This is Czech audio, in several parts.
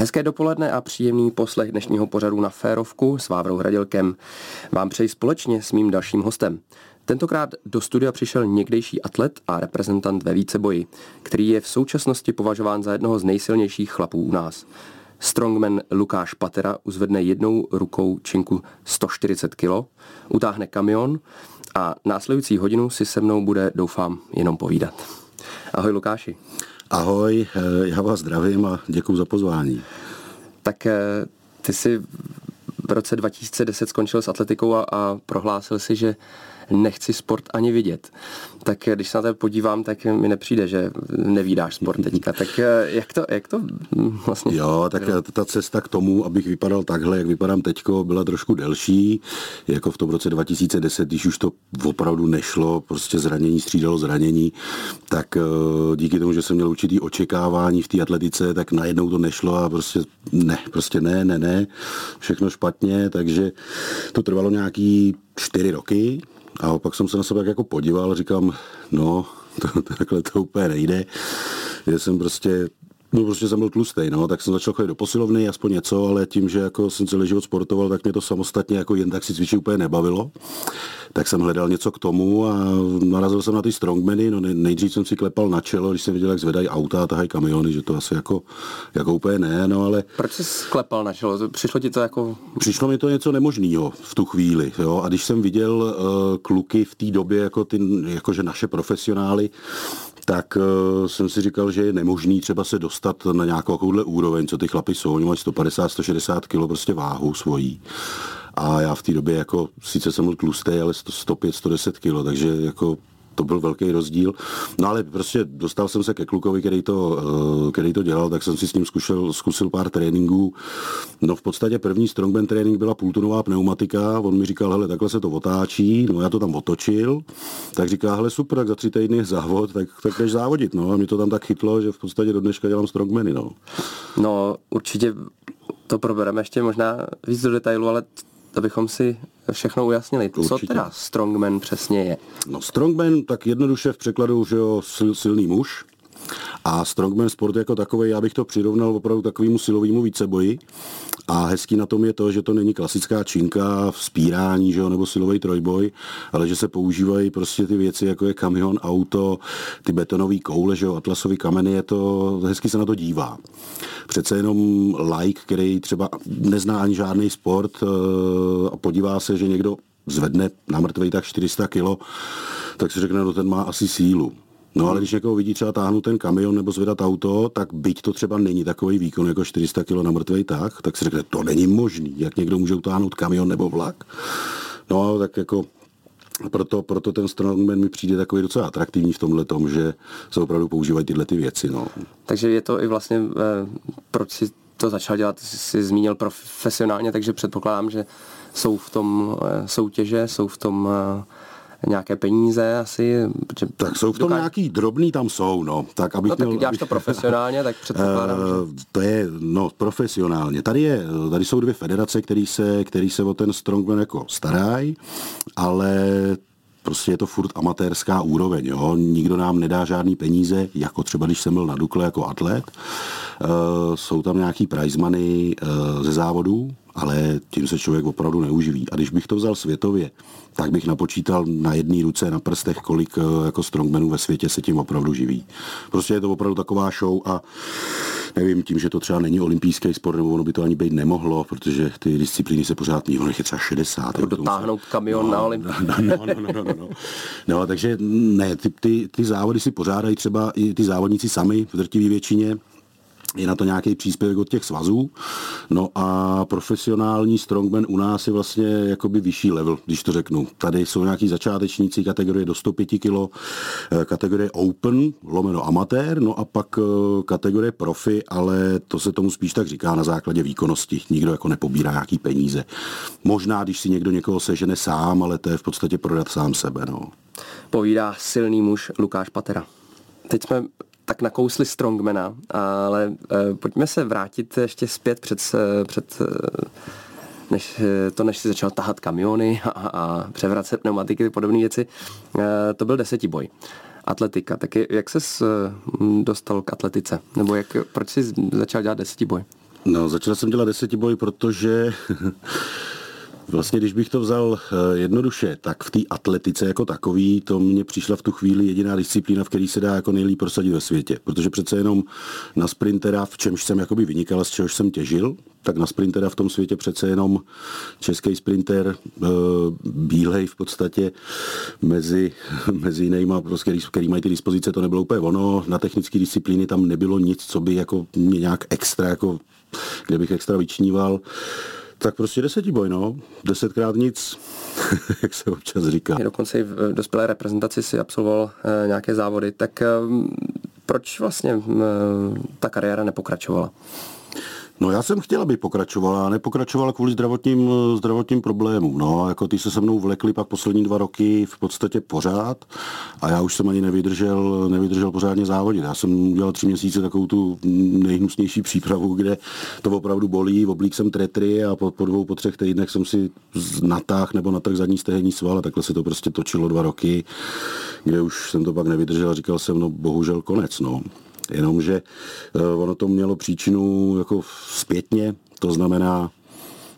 Hezké dopoledne a příjemný poslech dnešního pořadu na Férovku s Vávrou Hradilkem. Vám přeji společně s mým dalším hostem. Tentokrát do studia přišel někdejší atlet a reprezentant ve víceboji, který je v současnosti považován za jednoho z nejsilnějších chlapů u nás. Strongman Lukáš Patera uzvedne jednou rukou činku 140 kg, utáhne kamion a následující hodinu si se mnou bude, doufám, jenom povídat. Ahoj Lukáši. Ahoj, eh, já vás zdravím a děkuji za pozvání. Tak eh, ty jsi v roce 2010 skončil s atletikou a, a prohlásil si, že nechci sport ani vidět. Tak když se na to podívám, tak mi nepřijde, že nevídáš sport teďka. Tak jak to, jak to vlastně? Jo, tak ta cesta k tomu, abych vypadal takhle, jak vypadám teďko, byla trošku delší. Jako v tom roce 2010, když už to opravdu nešlo, prostě zranění střídalo zranění, tak eh, díky tomu, že jsem měl určitý očekávání v té atletice, tak najednou to nešlo a prostě ne, prostě ne, ne, ne, všechno špatně, takže to trvalo nějaký čtyři roky, a pak jsem se na sebe jako podíval, říkám, no, to, takhle to úplně nejde. Já jsem prostě No prostě jsem byl tlustý, no, tak jsem začal chodit do posilovny, aspoň něco, ale tím, že jako jsem celý život sportoval, tak mě to samostatně jako jen tak si cvičit úplně nebavilo. Tak jsem hledal něco k tomu a narazil jsem na ty strongmeny, no nejdřív jsem si klepal na čelo, když jsem viděl, jak zvedají auta a tahají kamiony, že to asi jako, jako úplně ne, no ale... Proč jsi klepal na čelo? Přišlo ti to jako... Přišlo mi to něco nemožného v tu chvíli, jo, a když jsem viděl uh, kluky v té době, jako ty, jakože naše profesionály, tak uh, jsem si říkal, že je nemožný třeba se dostat na nějakou takovouhle úroveň, co ty chlapy jsou. Oni mají 150, 160 kg prostě váhu svojí. A já v té době jako, sice jsem byl tlustý, ale 105, 110 kg, takže jako to byl velký rozdíl. No ale prostě dostal jsem se ke klukovi, který to, eh, který to dělal, tak jsem si s ním zkusil, zkusil pár tréninků. No v podstatě první strongman trénink byla půltonová pneumatika, on mi říkal, hele, takhle se to otáčí, no já to tam otočil, tak říká, hele super, tak za tři týdny závod, tak, tak jdeš závodit, no a mě to tam tak chytlo, že v podstatě do dneška dělám strongmany, no. No určitě to probereme ještě možná víc do detailu, ale abychom si všechno ujasnili. Určitě. Co teda strongman přesně je? No strongman, tak jednoduše v překladu, že jo, sil, silný muž. A strongman sport jako takový, já bych to přirovnal opravdu takovému silovému víceboji. A hezký na tom je to, že to není klasická činka, vzpírání, že jo, nebo silový trojboj, ale že se používají prostě ty věci, jako je kamion, auto, ty betonové koule, že jo, atlasový kameny, je to, hezky se na to dívá. Přece jenom like, který třeba nezná ani žádný sport eh, a podívá se, že někdo zvedne na mrtvej tak 400 kilo, tak si řekne, no ten má asi sílu. No ale když někoho vidí třeba táhnout ten kamion nebo zvedat auto, tak byť to třeba není takový výkon jako 400 kg na mrtvej tak, tak si řekne, to není možný, jak někdo může utáhnout kamion nebo vlak. No tak jako proto, proto ten strongman mi přijde takový docela atraktivní v tomhle tom, že se opravdu používají tyhle ty věci. No. Takže je to i vlastně, eh, proč si to začal dělat, jsi zmínil profesionálně, takže předpokládám, že jsou v tom eh, soutěže, jsou v tom eh, nějaké peníze asi. Tak jsou v tom dokáž... nějaký drobný, tam jsou, no. Tak, abych no tak měl, děláš abych... to profesionálně, tak předpokládám, uh, že... To je, no, profesionálně. Tady, je, tady jsou dvě federace, které se, který se o ten strongman jako starají, ale prostě je to furt amatérská úroveň. Jo? Nikdo nám nedá žádný peníze, jako třeba když jsem byl na Dukle jako atlet. Uh, jsou tam nějaký prize money uh, ze závodů, ale tím se člověk opravdu neuživí. A když bych to vzal světově, tak bych napočítal na jedné ruce, na prstech, kolik uh, jako strongmenů ve světě se tím opravdu živí. Prostě je to opravdu taková show a nevím, tím, že to třeba není olympijský sport, nebo ono by to ani být nemohlo, protože ty disciplíny se pořád mění, ono je třeba 60. To dotáhnout kamion no, na olympii. No, no, no, no, no, no, no. no, takže ne, ty, ty, ty závody si pořádají třeba i ty závodníci sami v drtivé většině, je na to nějaký příspěvek od těch svazů. No a profesionální strongman u nás je vlastně jakoby vyšší level, když to řeknu. Tady jsou nějaký začátečníci kategorie do 105 kg, eh, kategorie open, lomeno amatér, no a pak eh, kategorie profi, ale to se tomu spíš tak říká na základě výkonnosti. Nikdo jako nepobírá nějaký peníze. Možná, když si někdo někoho sežene sám, ale to je v podstatě prodat sám sebe. No. Povídá silný muž Lukáš Patera. Teď jsme tak nakousli Strongmana, ale uh, pojďme se vrátit ještě zpět před, eh, před uh, než to, než si začal tahat kamiony a, a převracet pneumatiky a podobné věci. To byl desetiboj. Atletika. Tak jak ses dostal k atletice? Nebo jak, proč jsi začal dělat desetiboj? No, začal jsem dělat desetiboj, protože Vlastně, když bych to vzal eh, jednoduše, tak v té atletice jako takový, to mně přišla v tu chvíli jediná disciplína, v který se dá jako nejlíp prosadit ve světě. Protože přece jenom na sprintera, v čemž jsem jakoby vynikal, z čehož jsem těžil, tak na sprintera v tom světě přece jenom český sprinter, eh, bílej v podstatě mezi, mezi jinýma, prostě, který mají ty dispozice, to nebylo úplně ono. Na technické disciplíny tam nebylo nic, co by jako mě nějak extra, jako, kde bych extra vyčníval. Tak prostě desetiboj, no. Desetkrát nic, jak se občas říká. Dokonce i v dospělé reprezentaci si absolvoval e, nějaké závody, tak e, proč vlastně ta kariéra nepokračovala? No já jsem chtěl, aby pokračovala, a nepokračovala kvůli zdravotním, zdravotním problémům. No, jako ty se se mnou vlekli pak poslední dva roky v podstatě pořád a já už jsem ani nevydržel, nevydržel pořádně závodit. Já jsem udělal tři měsíce takovou tu nejhnusnější přípravu, kde to opravdu bolí, oblík jsem tretry a po, po dvou, po třech týdnech jsem si natáh nebo natrh zadní stehenní sval a takhle se to prostě točilo dva roky, kde už jsem to pak nevydržel a říkal jsem, no bohužel konec. No. Jenomže eh, ono to mělo příčinu jako zpětně, to znamená,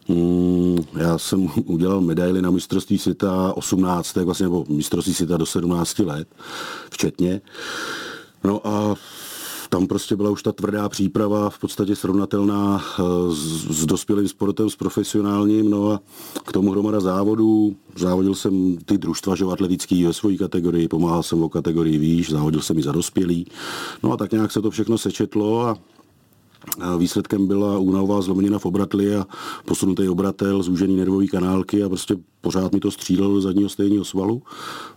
mm, já jsem udělal medaily na mistrovství světa 18, vlastně, nebo mistrovství světa do 17 let, včetně. No a tam prostě byla už ta tvrdá příprava, v podstatě srovnatelná eh, s, s dospělým sportem, s profesionálním, no a k tomu hromada závodů. Závodil jsem ty družstva že atletický ve své kategorii, pomáhal jsem o kategorii výš, závodil jsem i za dospělý. No a tak nějak se to všechno sečetlo a Výsledkem byla únavová zlomenina v obratli a posunutý obratel, zúžený nervový kanálky a prostě pořád mi to střílelo do zadního stejného svalu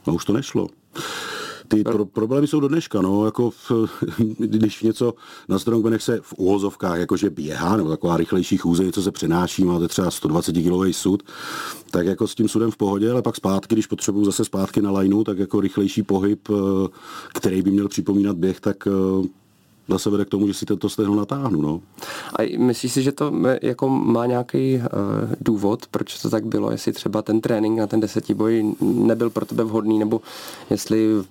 a už to nešlo ty pro, problémy jsou do dneška, no, jako v, když něco na strongmanech se v úhozovkách, jakože běhá, nebo taková rychlejší chůze, něco se přenáší, máte třeba 120 kg sud, tak jako s tím sudem v pohodě, ale pak zpátky, když potřebuju zase zpátky na lineu, tak jako rychlejší pohyb, eh, který by měl připomínat běh, tak eh, zase vede k tomu, že si tento stehno natáhnu. No. A myslíš si, že to eh, jako má nějaký uh, důvod, proč to tak bylo? Jestli třeba ten trénink na ten desetiboj nebyl pro tebe vhodný, nebo jestli mm,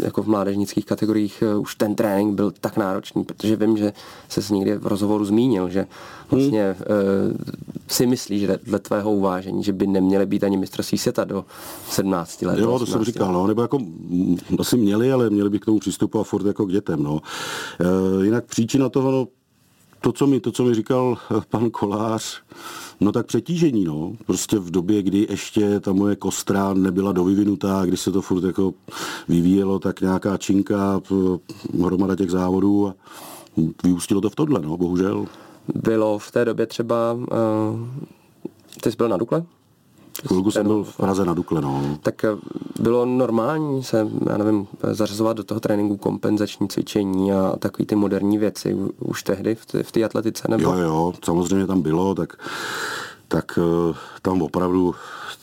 jako v mládežnických kategoriích uh, už ten trénink byl tak náročný, protože vím, že se někdy v rozhovoru zmínil, že vlastně hmm. uh, si myslíš, že dle tvého uvážení, že by neměly být ani mistrovství světa do 17 let. Jo, to jsem říkal, no, nebo jako mm, asi měli, ale měli by k tomu přistupovat furt jako k dětem. No. E, jinak příčina toho, no, to, co mi, to, co mi říkal eh, pan Kolář, no tak přetížení, no. Prostě v době, kdy ještě ta moje kostra nebyla dovyvinutá, kdy se to furt jako vyvíjelo, tak nějaká činka, hromada těch závodů a vyústilo to v tohle, no, bohužel. Bylo v té době třeba, uh, ty jsi byl na Dukle? Chvilku jsem byl v Praze na Dukle, no. Tak eh, bylo normální se, já nevím, zařazovat do toho tréninku kompenzační cvičení a takový ty moderní věci už tehdy v té atletice, nebo? Jo, jo, samozřejmě tam bylo, tak, tak eh, tam opravdu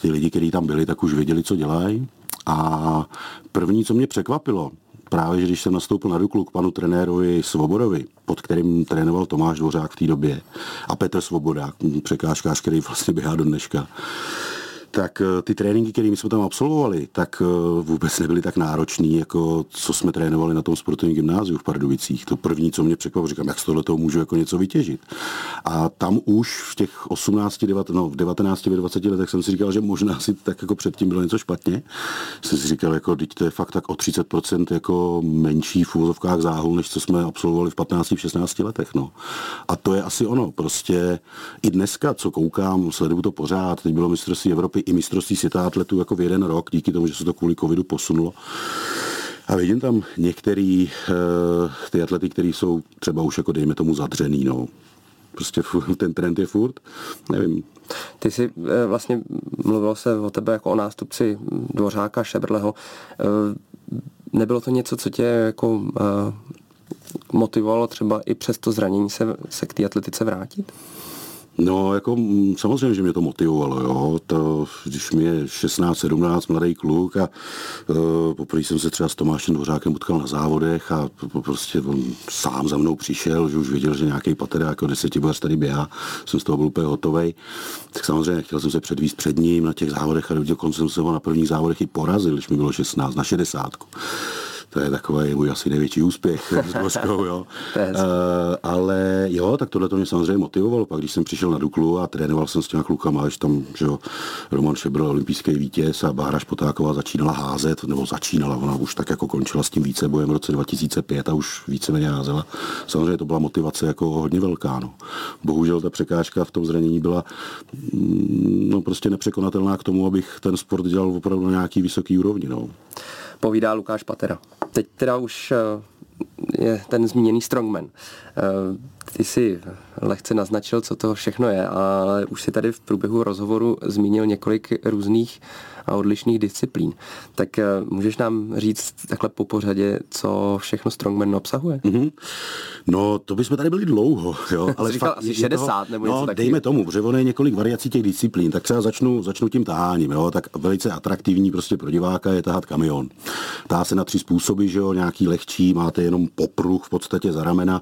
ty lidi, kteří tam byli, tak už věděli, co dělají. A první, co mě překvapilo, právě, že když jsem nastoupil na Duklu k panu trenérovi Svobodovi, pod kterým trénoval Tomáš Dvořák v té době, a Petr Svoboda, překážkář, který vlastně běhá do dneška, tak eh, ty tréninky, které jsme tam absolvovali, tak eh, vůbec nebyly tak náročný, jako co jsme trénovali na tom sportovním gymnáziu v Pardubicích. To první, co mě překvapilo, říkám, jak z tohle toho můžu jako něco vytěžit. A tam už v těch 18, 19, no, v 19, 20 letech jsem si říkal, že možná si tak jako předtím bylo něco špatně. Jsem si říkal, jako, teď to je fakt tak o 30% jako menší v úvozovkách záhul, než co jsme absolvovali v 15, v 16 letech. No. A to je asi ono. Prostě i dneska, co koukám, sleduju to pořád, teď bylo mistrovství Evropy i mistrovství světa atletů jako v jeden rok, díky tomu, že se to kvůli covidu posunulo. A vidím tam některý uh, ty atlety, které jsou třeba už jako dejme tomu zadřený, no. Prostě ten trend je furt, nevím. Ty jsi eh, vlastně mluvil se o tebe jako o nástupci Dvořáka, Šebrleho. Eh, nebylo to něco, co tě jako motivovalo třeba i přes to zranění se, se k té atletice vrátit? No, jako mm, samozřejmě, že mě to motivovalo, jo. To, když mi je 16, 17, mladý kluk a uh, poprvé jsem se třeba s Tomášem Dvořákem utkal na závodech a prostě on sám za mnou přišel, že už věděl, že nějaký pater jako desetibojař tady běhá, jsem z toho byl úplně hotový. Tak samozřejmě chtěl jsem se předvíst před ním na těch závodech a dokonce jsem se ho na prvních závodech i porazil, když mi bylo 16, na 60 To je takový můj asi největší úspěch s Božkou, jo. uh, ale jo, tak tohle to mě samozřejmě motivovalo. Pak když jsem přišel na Duklu a trénoval jsem s těma klukama, až tam, že jo, Roman Šebr, olympijský vítěz a Bára Špotáková začínala házet, nebo začínala, ona už tak jako končila s tím vícebojem v roce 2005 a už víceméně házela. Samozřejmě to byla motivace jako hodně velká. No. Bohužel ta překážka v tom zranění byla mm, no, prostě nepřekonatelná k tomu, abych ten sport dělal opravdu na nějaký vysoký úrovni. No. Povídá Lukáš Patera. Teď teda už eh, je ten zmíněný strongman. Eh, ty si lehce naznačil, co to všechno je, ale už si tady v průběhu rozhovoru zmínil několik různých a odlišných disciplín. Tak eh, můžeš nám říct takhle po pořadě, co všechno Strongman obsahuje? Mm-hmm. No, to bychom tady byli dlouho, jo. Ale říkal fakt, asi 60 toho, nebo no, něco dejme tomu, protože ono je několik variací těch disciplín, tak třeba začnu, začnu tím taháním, jo. Tak velice atraktivní prostě pro diváka je tahat kamion. Tá se na tři způsoby, že jo, nějaký lehčí, máte jenom popruh v podstatě za ramena,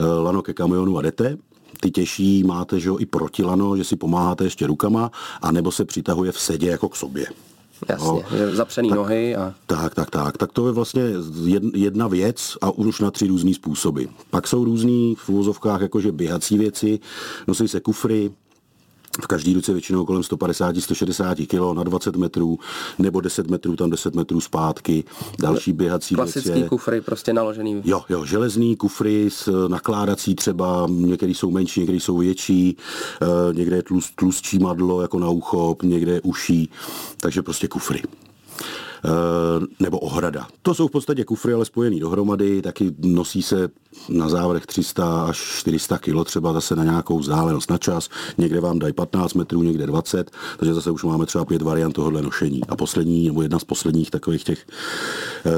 eh, lano ke kamionu a jdete ty těžší máte že jo, i protilano, že si pomáháte ještě rukama, anebo se přitahuje v sedě jako k sobě. Jasně, no, zapřený tak, nohy. A... Tak, tak, tak. Tak to je vlastně jedna věc a už na tři různý způsoby. Pak jsou různý v úvozovkách jakože běhací věci, nosí se kufry, v každý ruce většinou kolem 150-160 kg na 20 metrů, nebo 10 metrů tam 10 metrů zpátky, další běhací Klasický věci. kufry prostě naložený. Jo, jo, železný kufry s nakládací třeba, některý jsou menší, některý jsou větší, e, někde je tlust, tlustší madlo jako na uchop, někde je uší, takže prostě kufry. Eh, nebo ohrada. To jsou v podstatě kufry, ale spojený dohromady, taky nosí se na závodech 300 až 400 kg třeba zase na nějakou vzdálenost na čas. Někde vám dají 15 metrů, někde 20, takže zase už máme třeba pět variant tohohle nošení. A poslední, nebo jedna z posledních takových těch eh,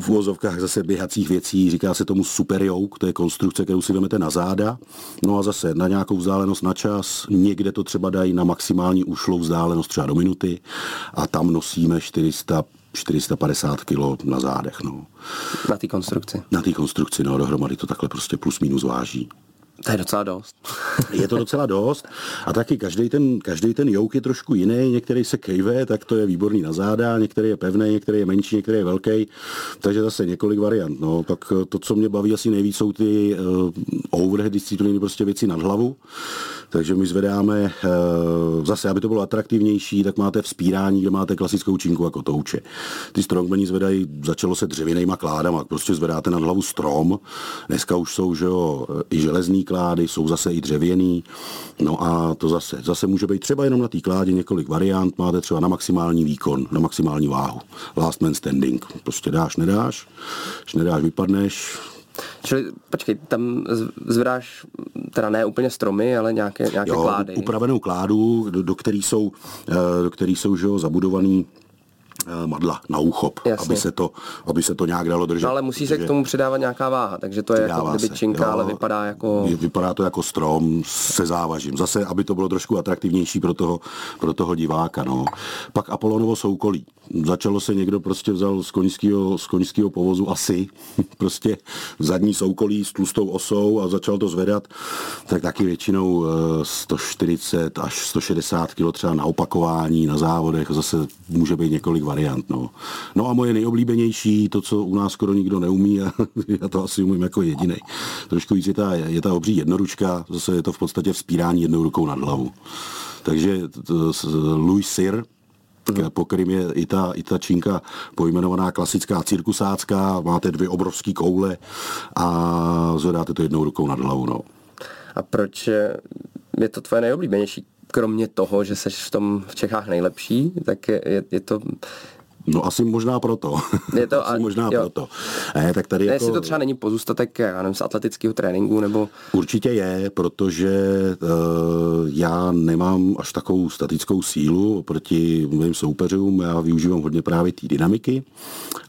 v úvozovkách zase běhacích věcí, říká se tomu super yoke, to je konstrukce, kterou si vezmete na záda. No a zase na nějakou vzdálenost na čas, někde to třeba dají na maximální ušlou vzdálenost třeba do minuty a tam nosíme 400 450 kg na zádech. No. Na té konstrukci? Na té konstrukci, no, dohromady to takhle prostě plus minus váží. To je docela dost. je to docela dost. A taky každý ten, každý ten jouk je trošku jiný. Některý se kejve, tak to je výborný na záda, některý je pevný, některý je menší, některý je velký. Takže zase několik variant. No, tak to, co mě baví asi nejvíc, jsou ty uh, overhead disciplíny, prostě věci nad hlavu. Takže my zvedáme, uh, zase, aby to bylo atraktivnější, tak máte vzpírání, kde máte klasickou činku jako touče. Ty strongmeni zvedají, začalo se dřevěnýma kládama, prostě zvedáte nad hlavu strom. Dneska už jsou, že jo, i železný klády, jsou zase i dřevěný. No a to zase, zase může být třeba jenom na té kládě několik variant, máte třeba na maximální výkon, na maximální váhu. Last man standing, prostě dáš, nedáš, když nedáš, vypadneš, Čili, počkej, tam zvedáš teda ne úplně stromy, ale nějaké, nějaké jo, klády. upravenou kládu, do, do který jsou, eh, do který jsou že jo, zabudovaný madla na úchop, aby se, to, aby se to nějak dalo držet. No, ale musí se k tomu přidávat nějaká váha, takže to je jako kdyby činka, jo, ale vypadá jako... Vypadá to jako strom se závažím. Zase, aby to bylo trošku atraktivnější pro toho, pro toho diváka. No. Pak Apolonovo soukolí. Začalo se někdo prostě vzal z koňského, z koňského povozu asi, prostě zadní soukolí s tlustou osou a začal to zvedat, tak taky většinou 140 eh, až 160 kg třeba na opakování, na závodech, zase může být několik variant. No. no a moje nejoblíbenější, to, co u nás skoro nikdo neumí, a já to asi umím jako jediný. Trošku víc je ta, je ta obří jednoručka, zase je to v podstatě vzpírání jednou rukou nad hlavu. Takže Louis Sir, po kterým je i ta, i ta čínka pojmenovaná klasická cirkusácká, máte dvě obrovské koule a zvedáte to jednou rukou nad hlavu. No. A proč je to tvoje nejoblíbenější kromě toho, že jsi v tom v Čechách nejlepší, tak je, je, je to No asi možná proto. Je to asi a, možná jo. proto. E, tak tady ne, jako... jestli to třeba není pozůstatek já nevím, z atletického tréninku, nebo... Určitě je, protože uh, já nemám až takovou statickou sílu oproti mým soupeřům, já využívám hodně právě té dynamiky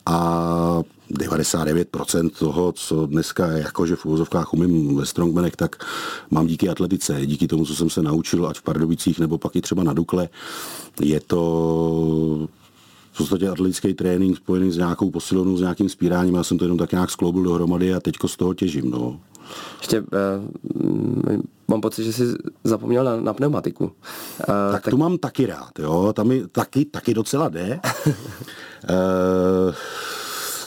a 99% toho, co dneska jakože v úvozovkách umím ve strongmanech, tak mám díky atletice, díky tomu, co jsem se naučil, ať v Pardubicích nebo pak i třeba na Dukle. Je to v podstatě atletický trénink spojený s nějakou posilovnou, s nějakým spíráním. Já jsem to jenom tak nějak skloubil dohromady a teďko z toho těžím. No. Ještě uh, mám pocit, že jsi zapomněl na, na pneumatiku. Uh, tak, tak tu mám taky rád, jo. Tam mi taky, taky docela jde. uh,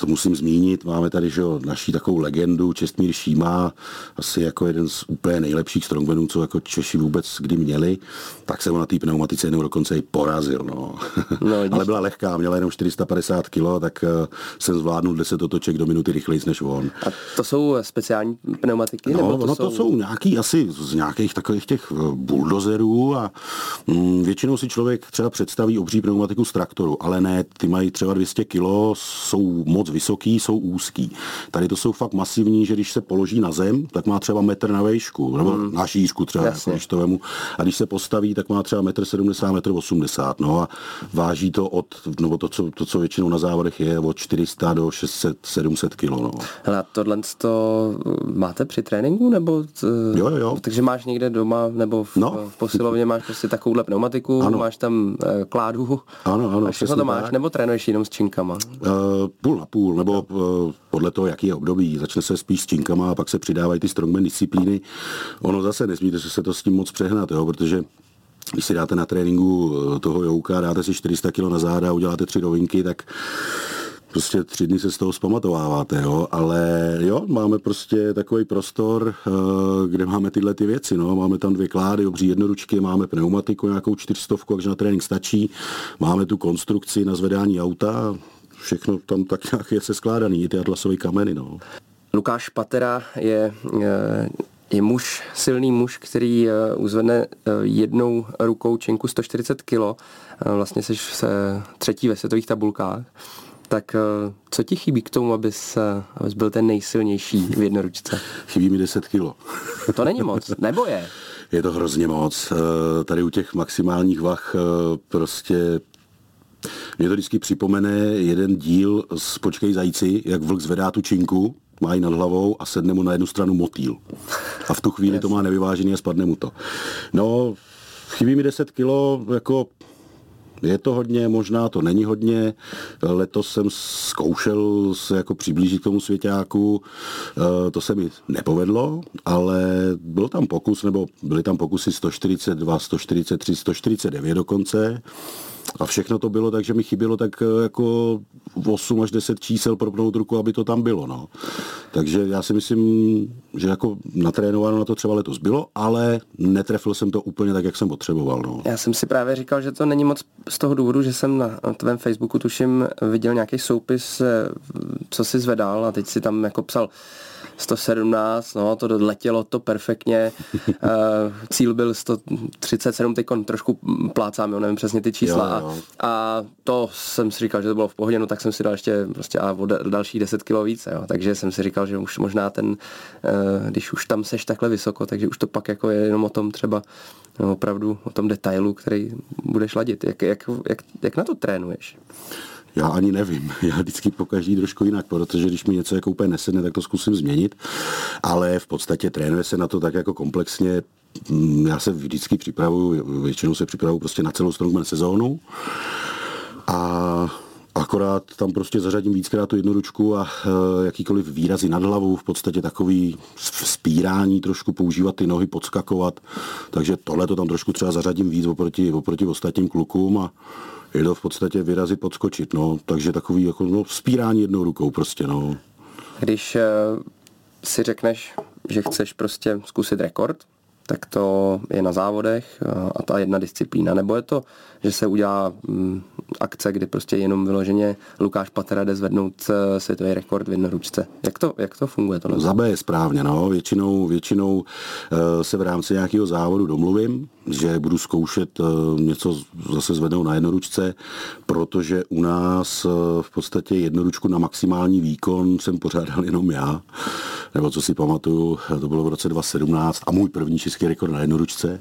to musím zmínit, máme tady že jo, naší takovou legendu, Čestmír Šíma, asi jako jeden z úplně nejlepších strongmenů, co jako Češi vůbec kdy měli, tak jsem ho na té pneumatice jenom dokonce i porazil. No. No, Ale byla lehká, měla jenom 450 kg, tak uh, jsem zvládnul 10 otoček do minuty rychleji než on. A to jsou speciální pneumatiky? No, nebo to, no, jsou... to jsou nějaký asi z nějakých takových těch eh, buldozerů a mm, většinou si člověk třeba představí obří pneumatiku z traktoru, ale ne, ty mají třeba 200 kg, jsou moc vysoký, jsou úzký. Tady to jsou fakt masivní, že když se položí na zem, tak má třeba metr na vejšku, nebo hmm. na šířku třeba, jako, když to vemu. A když se postaví, tak má třeba metr 70, metr 80. No a váží to od, nebo to, co, to, co většinou na závodech je, od 400 do 600, 700 kg. No. Hele, tohle to máte při tréninku, nebo t, jo, jo, jo. takže máš někde doma, nebo v, no. v posilovně máš prostě takovouhle pneumatiku, ano. máš tam e, kládu, ano, ano, a všechno to máš, tak. nebo trénuješ jenom s činkama? Uh, půl na půl, nebo uh, podle toho, jaký je období. Začne se spíš s činkama a pak se přidávají ty strongman disciplíny. Ono zase nesmíte se to s tím moc přehnat, jo, protože když si dáte na tréninku toho jouka, dáte si 400 kg na záda a uděláte tři rovinky, tak prostě tři dny se z toho zpamatováváte, jo, ale jo, máme prostě takový prostor, eh, kde máme tyhle ty věci, no, máme tam dvě klády, obří jednoručky, máme pneumatiku, nějakou čtyřstovku, takže na trénink stačí, máme tu konstrukci na zvedání auta, všechno tam tak nějak je se skládaný, i ty atlasové kameny, no. Lukáš Patera je eh, je muž, silný muž, který eh, uzvedne jednou rukou čenku 140 kg. Vlastně jsi se třetí ve světových tabulkách. Tak eh, co ti chybí k tomu, abys, eh, abys byl ten nejsilnější v jednoručce? Chybí mi 10 kilo. To není moc, nebo je? Je to hrozně moc. Eh, tady u těch maximálních vach prostě mě to vždycky připomene jeden díl z Počkej zajíci, jak vlk zvedá tu činku, má ji nad hlavou a sedne mu na jednu stranu motýl. A v tu chvíli to má nevyvážený a spadne mu to. No, chybí mi 10 kilo, jako je to hodně, možná to není hodně. Letos jsem zkoušel se jako přiblížit k tomu svěťáku. Eh, to se mi nepovedlo, ale byl tam pokus, nebo byly tam pokusy 142, 143, 149 dokonce. A všechno to bylo tak, že mi chybělo tak eh, jako 8 až 10 čísel pro pnout ruku, aby to tam bylo. No. Takže já si myslím, že jako natrénováno na to třeba letos bylo, ale netrefil jsem to úplně tak, jak jsem potřeboval. No. Já jsem si právě říkal, že to není moc z toho důvodu, že jsem na, tvém Facebooku tuším viděl nějaký soupis, eh, co si zvedal a teď si tam jako psal 117, no to letělo to perfektně. uh, cíl byl 137, teď trošku plácám, jo, nevím přesně ty čísla. Jo, jo. A to jsem si říkal, že to bylo v pohodě, no tak jsem si dal ještě prostě a o další 10 kg více, jo. Takže jsem si říkal, že už možná ten, uh, když už tam seš takhle vysoko, takže už to pak jako je jenom o tom třeba no, opravdu o tom detailu, který budeš ladit. Jak, jak, jak, jak na to trénuješ? Já ani nevím. Já vždycky po každý trošku jinak, protože když mi něco jako úplně nesedne, tak to zkusím změnit. Ale v podstatě trénuje se na to tak jako komplexně. Mm, já se vždycky připravuju, většinou se připravuju prostě na celou strongman sezónu. A Akorát tam prostě zařadím víckrát tu jednoručku a e, jakýkoliv výrazy nad hlavou, v podstatě takový spírání, trošku používat ty nohy, podskakovat. Takže tohle to tam trošku třeba zařadím víc oproti, oproti ostatním klukům a je to v podstatě vyrazit, podskočit, no. Takže takový jako, no, spírání jednou rukou prostě, no. Když uh, si řekneš, že chceš prostě zkusit rekord, tak to je na závodech a ta jedna disciplína. Nebo je to, že se udělá mm, akce, kdy prostě jenom vyloženě Lukáš Patera jde zvednout eh, světový rekord v jednoručce. Jak to, jak to funguje? To Za B je správně, no. Většinou, většinou uh, se v rámci nějakého závodu domluvím, že budu zkoušet uh, něco zase zvednout na jednoručce, protože u nás v podstatě jednoručku na maximální výkon jsem pořádal jenom já. Nebo co si pamatuju, to bylo v roce 2017 a můj první český rekord na jednoručce.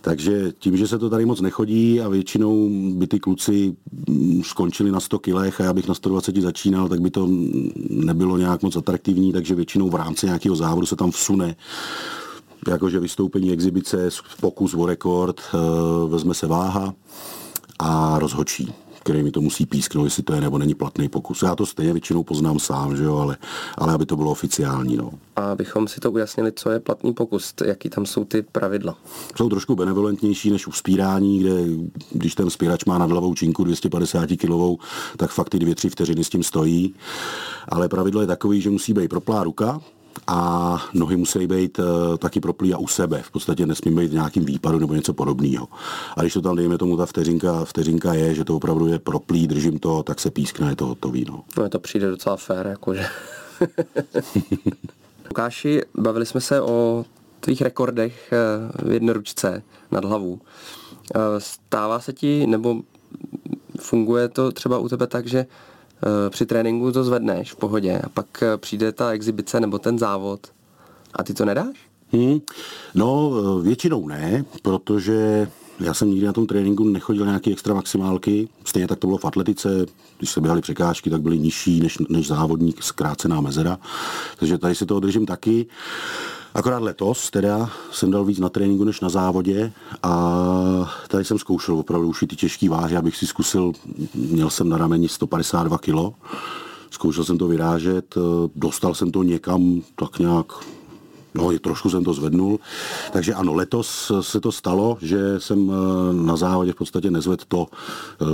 Takže tím, že se to tady moc nechodí a většinou by ty kluci mm, skončili na 100 kilech a já bych na 120 začínal, tak by to nebylo nějak moc atraktivní, takže většinou v rámci nějakého závodu se tam vsune jakože vystoupení exibice, pokus o rekord, eh, vezme se váha a rozhočí. Který mi to musí písknout, jestli to je nebo není platný pokus. Já to stejně většinou poznám sám, že jo, ale, ale aby to bylo oficiální. No. A abychom si to ujasnili, co je platný pokus, jaký tam jsou ty pravidla? Jsou trošku benevolentnější než u spírání, kde když ten spírač má nad hlavou činku 250 kg, tak fakt ty dvě, tři vteřiny s tím stojí. Ale pravidlo je takový, že musí být proplá ruka, a nohy musí být uh, taky proplý a u sebe. V podstatě nesmí být v nějakým výpadu nebo něco podobného. A když to tam, dejme tomu, ta vteřinka, vteřinka je, že to opravdu je proplý, držím to, tak se pískne, je to hotový. No. no to přijde docela fér, jakože. Lukáši, bavili jsme se o tvých rekordech eh, v jednoručce nad hlavu. Eh, stává se ti, nebo funguje to třeba u tebe tak, že při tréninku to zvedneš v pohodě a pak eh, přijde ta exibice nebo ten závod a ty to nedáš? Hmm. No, eh, většinou ne, protože já jsem nikdy na tom tréninku nechodil nějaké extra maximálky. Stejně tak to bylo v atletice. Když se běhaly překážky, tak byly nižší než, než závodník, zkrácená mezera. Takže tady si to držím taky. Akorát letos teda jsem dal víc na tréninku než na závodě a tady jsem zkoušel opravdu už ty těžké váhy, abych si zkusil, měl jsem na rameni 152 kg, zkoušel jsem to vyrážet, dostal jsem to někam tak nějak No, je, trošku jsem to zvednul. Takže ano, letos se to stalo, že jsem na závodě v podstatě nezvedl to,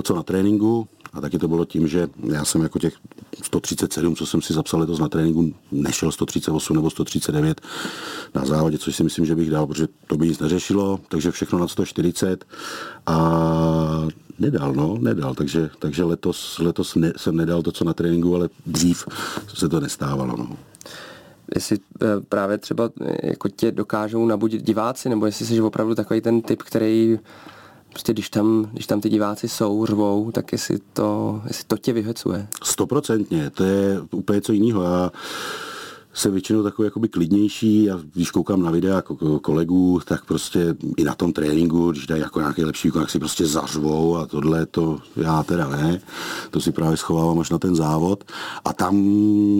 co na tréninku. A taky to bylo tím, že já jsem jako těch 137, co jsem si zapsal letos na tréninku, nešel 138 nebo 139 na závodě, což si myslím, že bych dal, protože to by nic neřešilo, takže všechno na 140 a nedal, no, nedal, takže, takže letos, letos ne, jsem nedal to, co na tréninku, ale dřív se to nestávalo, no. Jestli eh, právě třeba eh, jako tě dokážou nabudit diváci, nebo jestli jsi opravdu takový ten typ, který prostě když tam, když tam ty diváci jsou, řvou, tak jestli to, jestli to tě vyhecuje. Stoprocentně, to je úplně co jiného. Já jsem většinou takový jakoby klidnější a když koukám na videa kolegů, tak prostě i na tom tréninku, když dají jako nějaký lepší výkon, tak si prostě zařvou a tohle to já teda ne. To si právě schovávám až na ten závod. A tam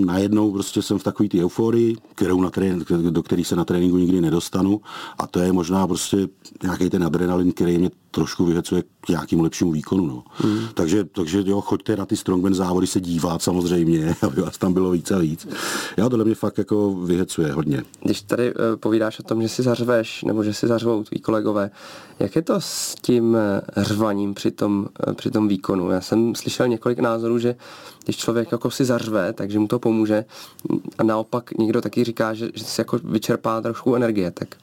najednou prostě jsem v takové ty euforii, kterou na trén, do který se na tréninku nikdy nedostanu. A to je možná prostě nějaký ten adrenalin, který mě trošku vyhecuje k nějakému lepšímu výkonu. No. Mm. Takže, takže jo, choďte na ty strongman závody se dívat samozřejmě, aby vás tam bylo víc a víc. Já tohle mě fakt jako vyhecuje hodně. Když tady uh, povídáš o tom, že si zařveš, nebo že si zařvou tví kolegové, jak je to s tím eh, řvaním při tom, uh, při tom výkonu? Já jsem slyšel několik názorů, že když člověk jako si zařve, takže mu to pomůže a naopak někdo taky říká, že, že si jako vyčerpá trošku energie. Tak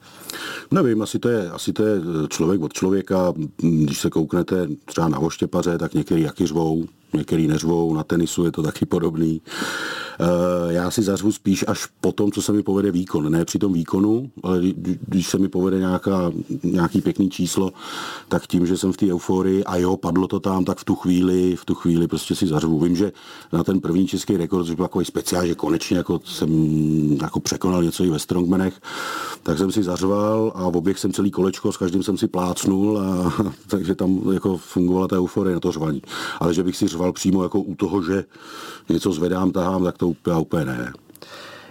Nevím, asi to, je, asi to je člověk od člověka. Když se kouknete třeba na oštěpaře, tak některý jaký řvou, některý neřvou, na tenisu je to taky podobný. Eh, já si zařvu spíš až po tom, co se mi povede výkon. Ne při tom výkonu, ale když se mi povede nějaká, nějaký pěkný číslo, tak tím, že jsem v té euforii a jo, padlo to tam, tak v tu chvíli, v tu chvíli prostě si zařvu. Vím, že na ten první český rekord, což byl takový speciál, že konečně jako jsem jako překonal něco i ve strongmanech, tak jsem si zařval a v oběh jsem celý kolečko, s každým jsem si plácnul a takže tam jako fungovala ta euforie na to řvaní. Ale že bych si řval přímo jako u toho, že něco zvedám, tahám, tak to úplně, úplně ne.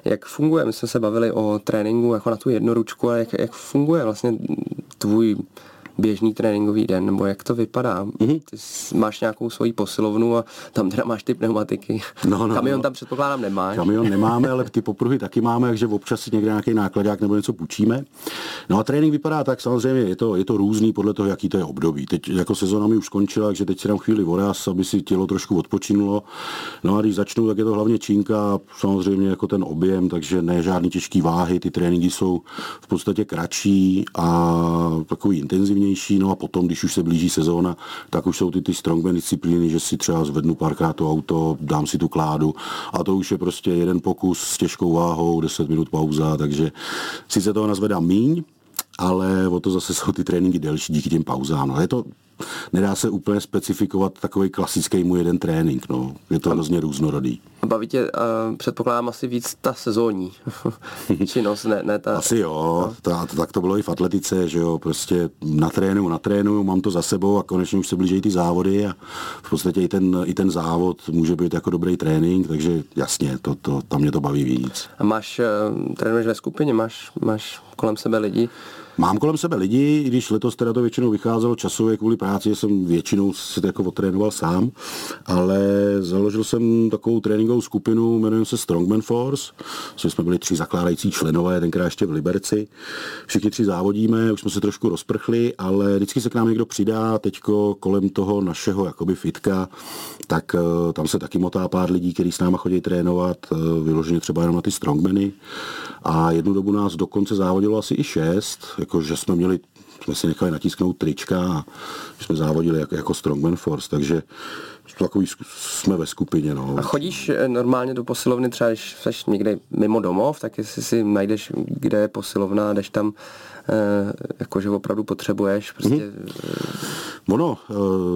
Jak funguje, my jsme se bavili o tréninku jako na tu jednoručku, ale jak, jak funguje vlastně tvůj běžný tréninkový den, nebo jak to vypadá? Mm-hmm. Ty máš nějakou svoji posilovnu a tam teda máš ty pneumatiky. No, no, Kamion no. tam předpokládám nemáš. Kamion nemáme, ale ty popruhy taky máme, takže občas si někde nějaký nákladák nebo něco půjčíme. No a trénink vypadá tak, samozřejmě je to, je to různý podle toho, jaký to je období. Teď jako sezona mi už skončila, takže teď si dám chvíli voraz, aby si tělo trošku odpočinulo. No a když začnu, tak je to hlavně čínka, samozřejmě jako ten objem, takže ne žádný těžký váhy, ty tréninky jsou v podstatě kratší a takový intenzivní intenzivnější, no a potom, když už se blíží sezóna, tak už jsou ty, ty strongman disciplíny, že si třeba zvednu párkrát to auto, dám si tu kládu a to už je prostě jeden pokus s těžkou váhou, 10 minut pauza, takže si se toho nazvedám míň, ale o to zase jsou ty tréninky delší díky těm pauzám. No, je to nedá se úplně specifikovat takový klasický mu jeden trénink. No. Je to hrozně různorodý. Baví tě, uh, předpokládám asi víc ta sezónní činnost, ne, ne ta... Asi jo, no. ta, tak to bylo i v atletice, že jo, prostě na trénu, na trénu, mám to za sebou a konečně už se blíží ty závody a v podstatě i ten, i ten závod může být jako dobrý trénink, takže jasně, to, to, tam mě to baví víc. A máš, uh, trénuješ ve skupině, máš, máš kolem sebe lidi, Mám kolem sebe lidi, když letos teda to většinou vycházelo časově kvůli práci, jsem většinou si to jako otrénoval sám, ale založil jsem takovou tréninkovou skupinu, jmenujeme se Strongman Force, což jsme byli tři zakládající členové, tenkrát ještě v Liberci. Všichni tři závodíme, už jsme se trošku rozprchli, ale vždycky se k nám někdo přidá, teďko kolem toho našeho jakoby fitka, tak eh, tam se taky motá pár lidí, kteří s náma chodí trénovat, eh, vyloženě třeba jenom na ty strongmeny. A jednu dobu nás dokonce závodilo asi i šest, jakože jsme měli jsme si nechali natisknout trička a jsme závodili jako, jako Strongman Force, takže takový jsme ve skupině. No. A chodíš eh, normálně do posilovny třeba, když jsi někde mimo domov, tak jestli si najdeš, kde je posilovna, jdeš tam, eh, jakože opravdu potřebuješ. Prostě... Mm-hmm. Ono,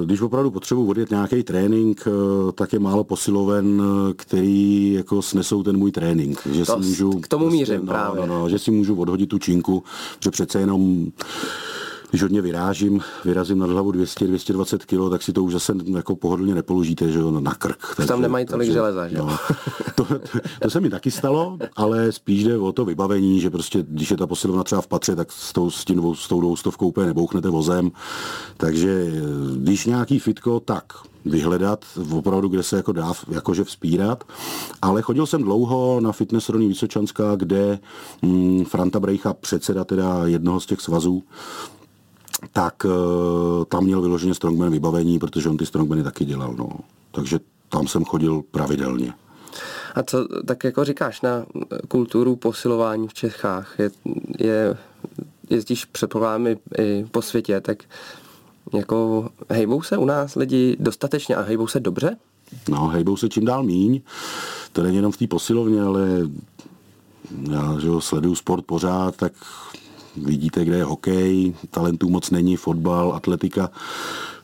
když opravdu potřebuji odjet nějaký trénink, tak je málo posiloven, který jako snesou ten můj trénink. Že to, si můžu, k tomu prostě, mířím no, právě. No, no, že si můžu odhodit tu činku, že přece jenom když hodně vyrážím, vyrazím nad hlavu 200-220 kg, tak si to už zase jako pohodlně nepoložíte, že jo, na krk. Takže, tam nemají tolik takže, železa, že jo? No, to, to, to, se mi taky stalo, ale spíš jde o to vybavení, že prostě, když je ta posilovna třeba v patře, tak s tou, s tím, s tou dvoustovkou úplně nebouchnete vozem. Takže když nějaký fitko, tak vyhledat opravdu, kde se jako dá jakože vzpírat. Ale chodil jsem dlouho na fitness Roní Vysočanská, kde mm, Franta Brejcha, předseda teda jednoho z těch svazů, tak uh, tam měl vyloženě strongman vybavení, protože on ty strongmany taky dělal. No. Takže tam jsem chodil pravidelně. A co tak jako říkáš na kulturu posilování v Čechách? Je, je, jezdíš předpokládám i, i po světě, tak jako hejbou se u nás lidi dostatečně a hejbou se dobře? No, hejbou se čím dál míň. To není jenom v té posilovně, ale já že jo, sleduju sport pořád, tak vidíte, kde je hokej, talentů moc není, fotbal, atletika.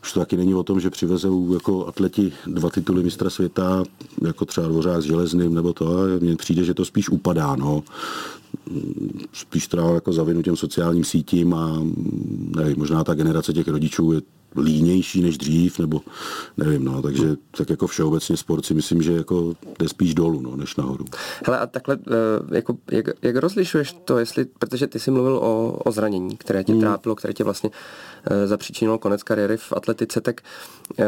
Už to taky není o tom, že přivezou jako atleti dva tituly mistra světa, jako třeba Dvořák s Železným nebo to. Mně přijde, že to spíš upadá. No. Spíš třeba jako zavinu těm sociálním sítím a nevím, možná ta generace těch rodičů je línější než dřív, nebo nevím, no, takže tak jako všeobecně sport si myslím, že jako jde spíš dolů, no, než nahoru. Hele, a takhle, eh, jako, jak, jak rozlišuješ to, jestli, protože ty jsi mluvil o, o zranění, které tě hmm. trápilo, které tě vlastně e, zapříčinilo konec kariéry v atletice, tak e,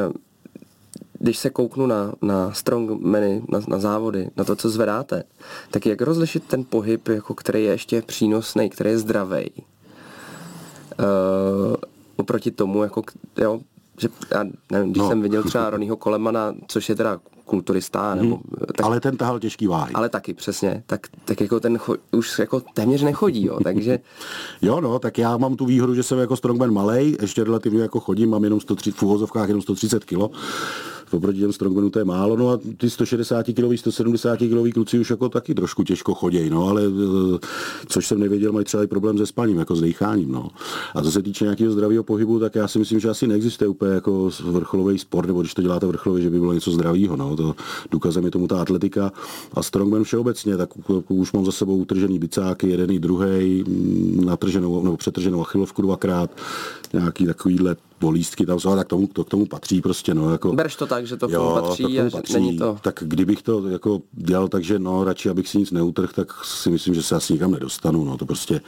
když se kouknu na, na strongmeny, na, na závody, na to, co zvedáte, tak jak rozlišit ten pohyb, jako který je ještě přínosný, který je zdravý? Oproti tomu, jako, jo, že já nevím, když no. jsem viděl třeba Ronnieho Kolemana, což je teda kulturista, nebo... Hmm. Tak, ale ten tahal těžký váhy. Ale taky, přesně. Tak, tak jako ten cho, už jako téměř nechodí, jo, takže... jo, no, tak já mám tu výhodu, že jsem jako strongman malej, ještě relativně jako chodím, mám jenom 130, v uvozovkách jenom 130 kilo, oproti těm strongmanům to je málo, no a ty 160 kg, 170 kg kluci už jako taky trošku těžko chodí, no, ale eh, což jsem nevěděl, mají třeba i problém se spaním, jako s dýcháním, no. A co se týče nějakého zdravého pohybu, tak já si myslím, že asi neexistuje úplně jako vrcholový sport, nebo když to děláte vrcholově, že by bylo něco zdravého, no. To důkazem je tomu ta atletika a strongman všeobecně, tak už mám za sebou utržený bicáky, jeden i druhý, mm, natrženou nebo přetrženou achilovku dvakrát, nějaký takovýhle bolístky tam jsou, tak tomu, to k tomu patří prostě, no, jako. Bereš to tak, že to k tomu jo, patří, to k tomu a patří, není to. Tak kdybych to jako dělal tak, že no, radši abych si nic neutrhl, tak si myslím, že se asi nikam nedostanu, no, to prostě,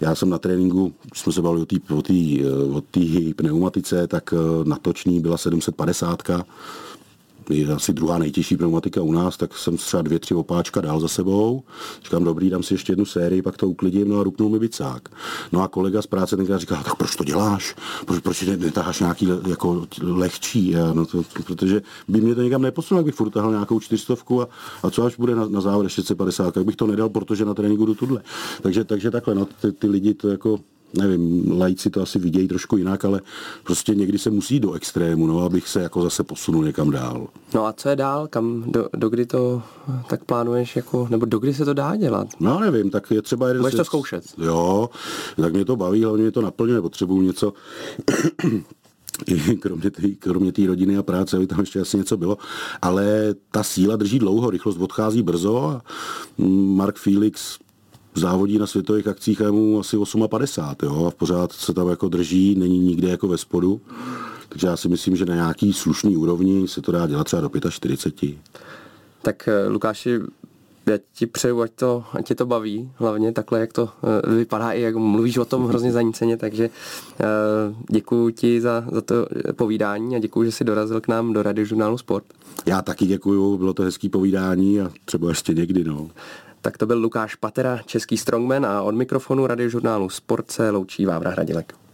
já jsem na tréninku, jsme se bavili o té o tý, o tý pneumatice, tak eh, natoční byla 750 je asi druhá nejtěžší pneumatika u nás, tak jsem třeba dvě, tři opáčka dál za sebou. Říkám, dobrý, dám si ještě jednu sérii, pak to uklidím, no a rupnul mi bicák. No a kolega z práce tenkrát říkal, tak proč to děláš? Proč, proč netaháš nějaký jako lehčí? A no to, protože by mě to někam neposunul, bych furt tahal nějakou čtyřstovku a, a co až bude na, na závod ještě 50, tak bych to nedal, protože na tréninku jdu tudle. Takže, takže takhle, no, ty, ty lidi to jako nevím, lajci to asi vidějí trošku jinak, ale prostě někdy se musí do extrému, no, abych se jako zase posunul někam dál. No a co je dál? Kam, do, do kdy to tak plánuješ, jako, nebo do kdy se to dá dělat? No nevím, tak je třeba jeden... Můžeš to zkoušet? Jo, tak mě to baví, hlavně mě to naplňuje, potřebuju něco kromě té kromě rodiny a práce, aby tam ještě asi něco bylo, ale ta síla drží dlouho, rychlost odchází brzo a Mark Felix závodí na světových akcích a mu asi 58, jo, a pořád se tam jako drží, není nikde jako ve spodu. Takže já si myslím, že na nějaký slušný úrovni se to dá dělat třeba do 45. Tak eh, Lukáši, Já ti přeju, ať, to, ať tě to baví, hlavně takhle, jak to uh, vypadá i jak mluvíš o tom hrozně zaníceně, takže uh, děkuji ti za, za to povídání a děkuji, že jsi dorazil k nám do radiožurnálu Sport. Já taky děkuji, bylo to hezký povídání a třeba ještě někdy. No. Tak to byl Lukáš Patera, český strongman a od mikrofonu radiožurnálu Sport se loučí Vávra Hradilek.